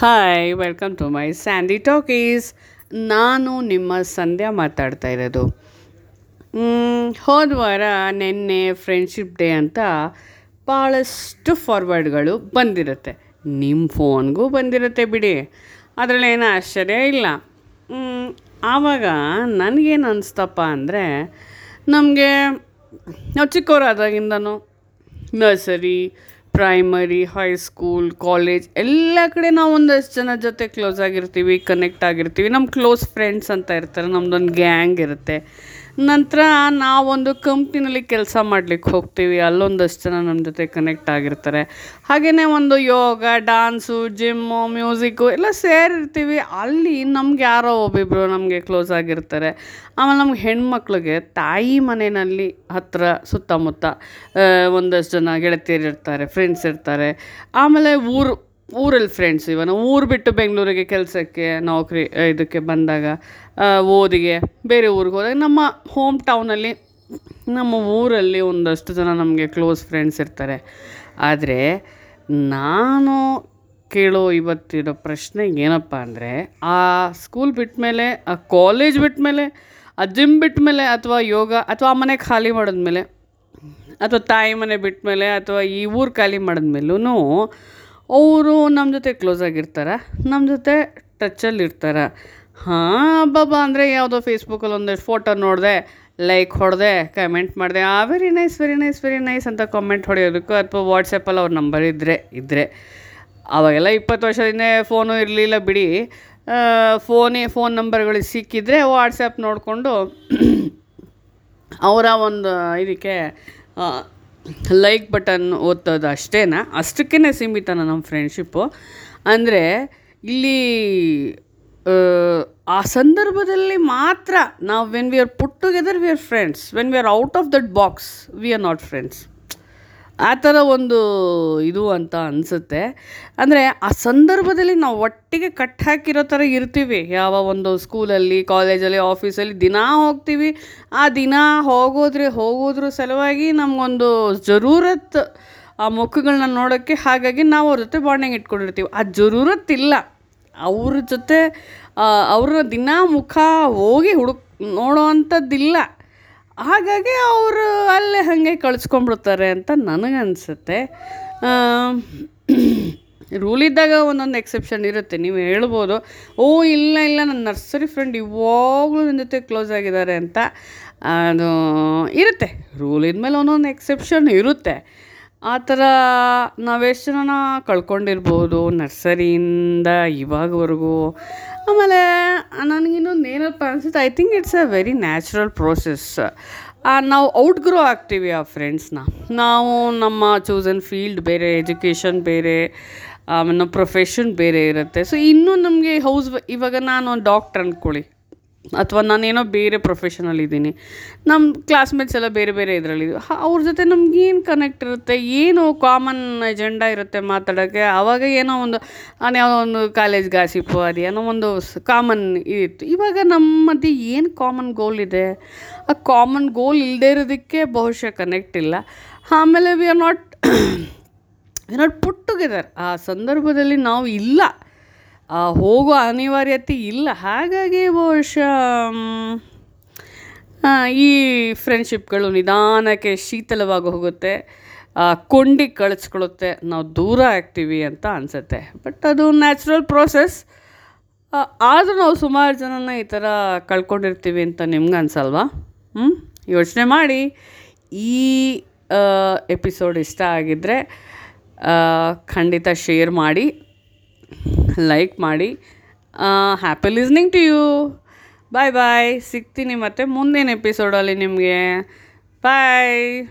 Hi welcome to my Sandy talkies ನಾನು ನಿಮ್ಮ ಸಂಧ್ಯಾ ಮಾತಾಡ್ತಾ ಇರೋದು. ಹೋದ ವಾರ ನಿನ್ನೆ ಫ್ರೆಂಡ್ಶಿಪ್ ಡೇ ಅಂತ ಭಾಳಷ್ಟು ಫಾರ್ವರ್ಡ್ಗಳು ಬಂದಿರುತ್ತೆ. ನಿಮ್ಮ ಫೋನ್ಗೂ ಬಂದಿರುತ್ತೆ ಬಿಡಿ. ಅದರಲ್ಲೇನು ಆಶ್ಚರ್ಯ ಇಲ್ಲ. ಆವಾಗ ನನಗೇನು ಅನಿಸ್ತಪ್ಪ ಅಂದರೆ ನಮಗೆ, ನಾವು ಚಿಕ್ಕವರಾದಾಗಿಂದನೂ nursery primary high school college ಎಲ್ಲ ಕಡೆ ನಾವು ಒಂದಷ್ಟು ಜನ ಜೊತೆ ಕ್ಲೋಸ್ ಆಗಿರ್ತೀವಿ ಕನೆಕ್ಟ್ ಆಗಿರ್ತೀವಿ. ನಮ್ಮ ಕ್ಲೋಸ್ ಫ್ರೆಂಡ್ಸ್ ಅಂತ ಇರ್ತಾರೆ ನಮ್ಮದೊಂದು ಗ್ಯಾಂಗ್ ಇರುತ್ತೆ. ನಂತರ ನಾವೊಂದು ಕಂಪ್ನಿನಲ್ಲಿ ಕೆಲಸ ಮಾಡ್ಲಿಕ್ಕೆ ಹೋಗ್ತೀವಿ. ಅಲ್ಲೊಂದಷ್ಟು ಜನ ನಮ್ಮ ಜೊತೆ ಕನೆಕ್ಟ್ ಆಗಿರ್ತಾರೆ. ಹಾಗೆಯೇ ಒಂದು ಯೋಗ ಡಾನ್ಸು ಜಿಮ್ಮು ಮ್ಯೂಸಿಕ್ಕು ಎಲ್ಲ ಸೇರಿರ್ತೀವಿ. ಅಲ್ಲಿ ನಮ್ಗೆ ಯಾರೋ ಒಬ್ಬಿಬ್ಬರು ನಮಗೆ ಕ್ಲೋಸ್ ಆಗಿರ್ತಾರೆ. ಆಮೇಲೆ ನಮ್ಗೆ ಹೆಣ್ಮಕ್ಳಿಗೆ ತಾಯಿ ಮನೆಯಲ್ಲಿ ಹತ್ತಿರ ಸುತ್ತಮುತ್ತ ಒಂದಷ್ಟು ಜನ ಗೆಳತಿಯರಿರ್ತಾರೆ ಫ್ರೆಂಡ್ಸ್ ಇರ್ತಾರೆ. ಆಮೇಲೆ ಊರು ಊರಲ್ಲಿ ಫ್ರೆಂಡ್ಸ್ ಇವನು ಊರು ಬಿಟ್ಟು ಬೆಂಗಳೂರಿಗೆ ಕೆಲಸಕ್ಕೆ ನೌಕರಿ ಇದಕ್ಕೆ ಬಂದಾಗ ಓದಿಗೆ ಬೇರೆ ಊರಿಗೆ ಹೋದಾಗ ನಮ್ಮ ಹೋಮ್ ಟೌನಲ್ಲಿ ನಮ್ಮ ಊರಲ್ಲಿ ಒಂದಷ್ಟು ಜನ ನಮಗೆ ಕ್ಲೋಸ್ ಫ್ರೆಂಡ್ಸ್ ಇರ್ತಾರೆ. ಆದರೆ ನಾನು ಕೇಳೋ ಇವತ್ತಿರೋ ಪ್ರಶ್ನೆ ಏನಪ್ಪ ಅಂದರೆ, ಆ ಸ್ಕೂಲ್ ಬಿಟ್ಮೇಲೆ, ಆ ಕಾಲೇಜ್ ಬಿಟ್ಮೇಲೆ, ಆ ಜಿಮ್ ಬಿಟ್ಮೇಲೆ ಅಥವಾ ಯೋಗ ಅಥವಾ ಆ ಮನೆ ಖಾಲಿ ಮಾಡಿದ್ಮೇಲೆ, ಅಥವಾ ತಾಯಿ ಮನೆ ಬಿಟ್ಮೇಲೆ ಅಥವಾ ಈ ಊರು ಖಾಲಿ ಮಾಡಿದ್ಮೇಲೂ ಅವರು ನಮ್ಮ ಜೊತೆ ಕ್ಲೋಸ್ ಆಗಿರ್ತಾರೆ ನಮ್ಮ ಜೊತೆ ಟಚ್ಚಲ್ಲಿ ಇರ್ತಾರೆ. ಹಾಂ, ಅಬ್ಬಬ್ಬ, ಅಂದರೆ ಯಾವುದೋ ಫೇಸ್ಬುಕ್ಕಲ್ಲಿ ಒಂದಷ್ಟು ಫೋಟೋ ನೋಡಿದೆ ಲೈಕ್ ಹೊಡೆದೆ ಕಮೆಂಟ್ ಮಾಡಿದೆ. ಆ very nice very nice very nice ಅಂತ ಕಾಮೆಂಟ್ ಹೊಡೆಯೋದಕ್ಕೂ ಅಥವಾ ವಾಟ್ಸಪ್ಪಲ್ಲಿ ಅವ್ರ ನಂಬರ್ ಇದ್ದರೆ ಇದ್ದರೆ ಅವಾಗೆಲ್ಲ ಇಪ್ಪತ್ತು ವರ್ಷದಿಂದ ಫೋನು ಇರಲಿಲ್ಲ ಬಿಡಿ. ಫೋನೇ ಫೋನ್ ನಂಬರ್ಗಳು ಸಿಕ್ಕಿದ್ರೆ ವಾಟ್ಸಪ್ ನೋಡಿಕೊಂಡು, ಅವರ ಒಂದು ಇದಕ್ಕೆ ಲೈಕ್ ಬಟನ್ ಒತ್ತೋದು ಅಷ್ಟೇನಾ? ಅಷ್ಟಕ್ಕೇ ಸೀಮಿತನ ನಮ್ಮ ಫ್ರೆಂಡ್ಶಿಪ್ಪು ಅಂದರೆ ಇಲ್ಲಿ, ಆ ಸಂದರ್ಭದಲ್ಲಿ ಮಾತ್ರ ನಾವು when we are put together we are friends when we are out of that box we are not friends ಆ ಥರ ಒಂದು ಇದು ಅಂತ ಅನಿಸುತ್ತೆ. ಅಂದರೆ ಆ ಸಂದರ್ಭದಲ್ಲಿ ನಾವು ಒಟ್ಟಿಗೆ ಕಟ್ ಹಾಕಿರೋ ಥರ ಇರ್ತೀವಿ. ಯಾವ ಒಂದು ಸ್ಕೂಲಲ್ಲಿ, ಕಾಲೇಜಲ್ಲಿ, ಆಫೀಸಲ್ಲಿ ದಿನಾ ಹೋಗ್ತೀವಿ. ಆ ದಿನ ಹೋಗೋದ್ರೆ, ಹೋಗೋದ್ರ ಸಲುವಾಗಿ ನಮಗೊಂದು ಜರೂರತ್ ಆ ಮುಖಗಳನ್ನ ನೋಡೋಕ್ಕೆ ಹಾಗಾಗಿ ನಾವು ಅವ್ರ ಜೊತೆ ಬಾಂಡಿಂಗ್ ಇಟ್ಕೊಂಡಿರ್ತೀವಿ. ಆ ಜರೂರತ್ ಇಲ್ಲ ಅವ್ರ ಜೊತೆ ಅವರ ದಿನ ಮುಖ ಹೋಗಿ ಹುಡುಕ್, ನೋಡೋ ಅಂಥದ್ದಿಲ್ಲ. ಹಾಗಾಗಿ ಅವರು ಅಲ್ಲೇ ಹಾಗೆ ಕಳ್ಸ್ಕೊಂಡ್ಬಿಡ್ತಾರೆ ಅಂತ ನನಗನ್ಸುತ್ತೆ. ರೂಲ್ ಇದ್ದಾಗ ಒಂದೊಂದು ಎಕ್ಸೆಪ್ಷನ್ ಇರುತ್ತೆ, ನೀವು ಹೇಳ್ಬೋದು. ಓ, ಇಲ್ಲ ಇಲ್ಲ, ನನ್ನ ನರ್ಸರಿ ಫ್ರೆಂಡ್ ಇವಾಗಲೂ ನನ್ನ ಜೊತೆ ಕ್ಲೋಸ್ ಆಗಿದ್ದಾರೆ ಅಂತ, ಅದು ಇರುತ್ತೆ. ರೂಲ್ ಇದ್ಮೇಲೆ ಒಂದೊಂದು ಎಕ್ಸೆಪ್ಷನ್ ಇರುತ್ತೆ. ಆ ಥರ ನಾವೆಷ್ಟು ಜನ ಕಳ್ಕೊಂಡಿರ್ಬೋದು ನರ್ಸರಿಯಿಂದ ಇವಾಗವರೆಗೂ. ಆಮೇಲೆ, ನನಗಿನ್ನೊಂದು ಏನಪ್ಪ ಅನಿಸುತ್ತೆ I think it's a very natural process ನಾವು ಔಟ್ಗ್ರೋ ಆಗ್ತೀವಿ ಆ ಫ್ರೆಂಡ್ಸ್ನ ನಾವು ನಮ್ಮ ಚೂಸನ್ ಫೀಲ್ಡ್ ಬೇರೆ ಎಜುಕೇಷನ್ ಬೇರೆ ನಮ್ಮ ಪ್ರೊಫೆಷನ್ ಬೇರೆ ಇರುತ್ತೆ. ಸೊ ಇನ್ನೂ ನಮಗೆ ಹೌಸ್ ಇವಾಗ ನಾನು ಡಾಕ್ಟ್ರ್ ಅಂದ್ಕೊಳ್ಳಿ ಅಥವಾ ನಾನೇನೋ ಬೇರೆ ಪ್ರೊಫೆಷನಲ್ ಇದ್ದೀನಿ. ನಮ್ಮ ಕ್ಲಾಸ್ಮೇಟ್ಸ್ ಎಲ್ಲ ಬೇರೆ ಬೇರೆ ಇದರಲ್ಲಿ ಅವ್ರ ಜೊತೆ ನಮ್ಗೇನು ಕನೆಕ್ಟ್ ಇರುತ್ತೆ? ಏನು ಕಾಮನ್ ಎಜೆಂಡಾ ಇರುತ್ತೆ ಮಾತಾಡೋಕ್ಕೆ ಆವಾಗ ಏನೋ ಒಂದು ನಾನು ಯಾವುದೋ ಒಂದು ಕಾಲೇಜ್ ಗಾಸಿಪ್ಪು ಅದು ಏನೋ ಒಂದು ಕಾಮನ್ ಇತ್ತು. ಇವಾಗ ನಮ್ಮ ಮಧ್ಯೆ ಏನು ಕಾಮನ್ ಗೋಲ್ ಇದೆ? ಆ ಕಾಮನ್ ಗೋಲ್ ಇಲ್ಲದೇ ಇರೋದಕ್ಕೆ ಬಹುಶಃ ಕನೆಕ್ಟ್ ಇಲ್ಲ. ಆಮೇಲೆ we are not not put together ಆ ಸಂದರ್ಭದಲ್ಲಿ ನಾವು ಇಲ್ಲ. ಹೋಗೋ ಅನಿವಾರ್ಯತೆ ಇಲ್ಲ. ಹಾಗಾಗಿ ಬಹುಶಃ ಈ ಫ್ರೆಂಡ್ಶಿಪ್ಗಳು ನಿಧಾನಕ್ಕೆ ಶೀತಲವಾಗಿ ಹೋಗುತ್ತೆ. ಕೊಂಡಿ ಕಳಿಸ್ಕೊಳುತ್ತೆ ನಾವು ದೂರ ಆಗ್ತೀವಿ ಅಂತ ಅನಿಸುತ್ತೆ. ಬಟ್ ಅದು ನ್ಯಾಚುರಲ್ ಪ್ರೋಸೆಸ್ ಆದರೂ ನಾವು ಸುಮಾರು ಜನನ ಈ ಥರ ಕಳ್ಕೊಂಡಿರ್ತೀವಿ ಅಂತ ನಿಮ್ಗೆ ಅನ್ಸಲ್ವಾ? ಹ್ಞೂ ಯೋಚನೆ ಮಾಡಿ. ಈ ಎಪಿಸೋಡ್ ಇಷ್ಟ ಆಗಿದ್ದರೆ ಖಂಡಿತ ಶೇರ್ ಮಾಡಿ. ಲೈಕ್ ಮಾಡಿ happy listening to you bye bye ಸಿಗ್ತೀನಿ ಮತ್ತೆ ಮುಂದಿನ ಎಪಿಸೋಡಲ್ಲಿ ನಿಮಗೆ. ಬಾಯ್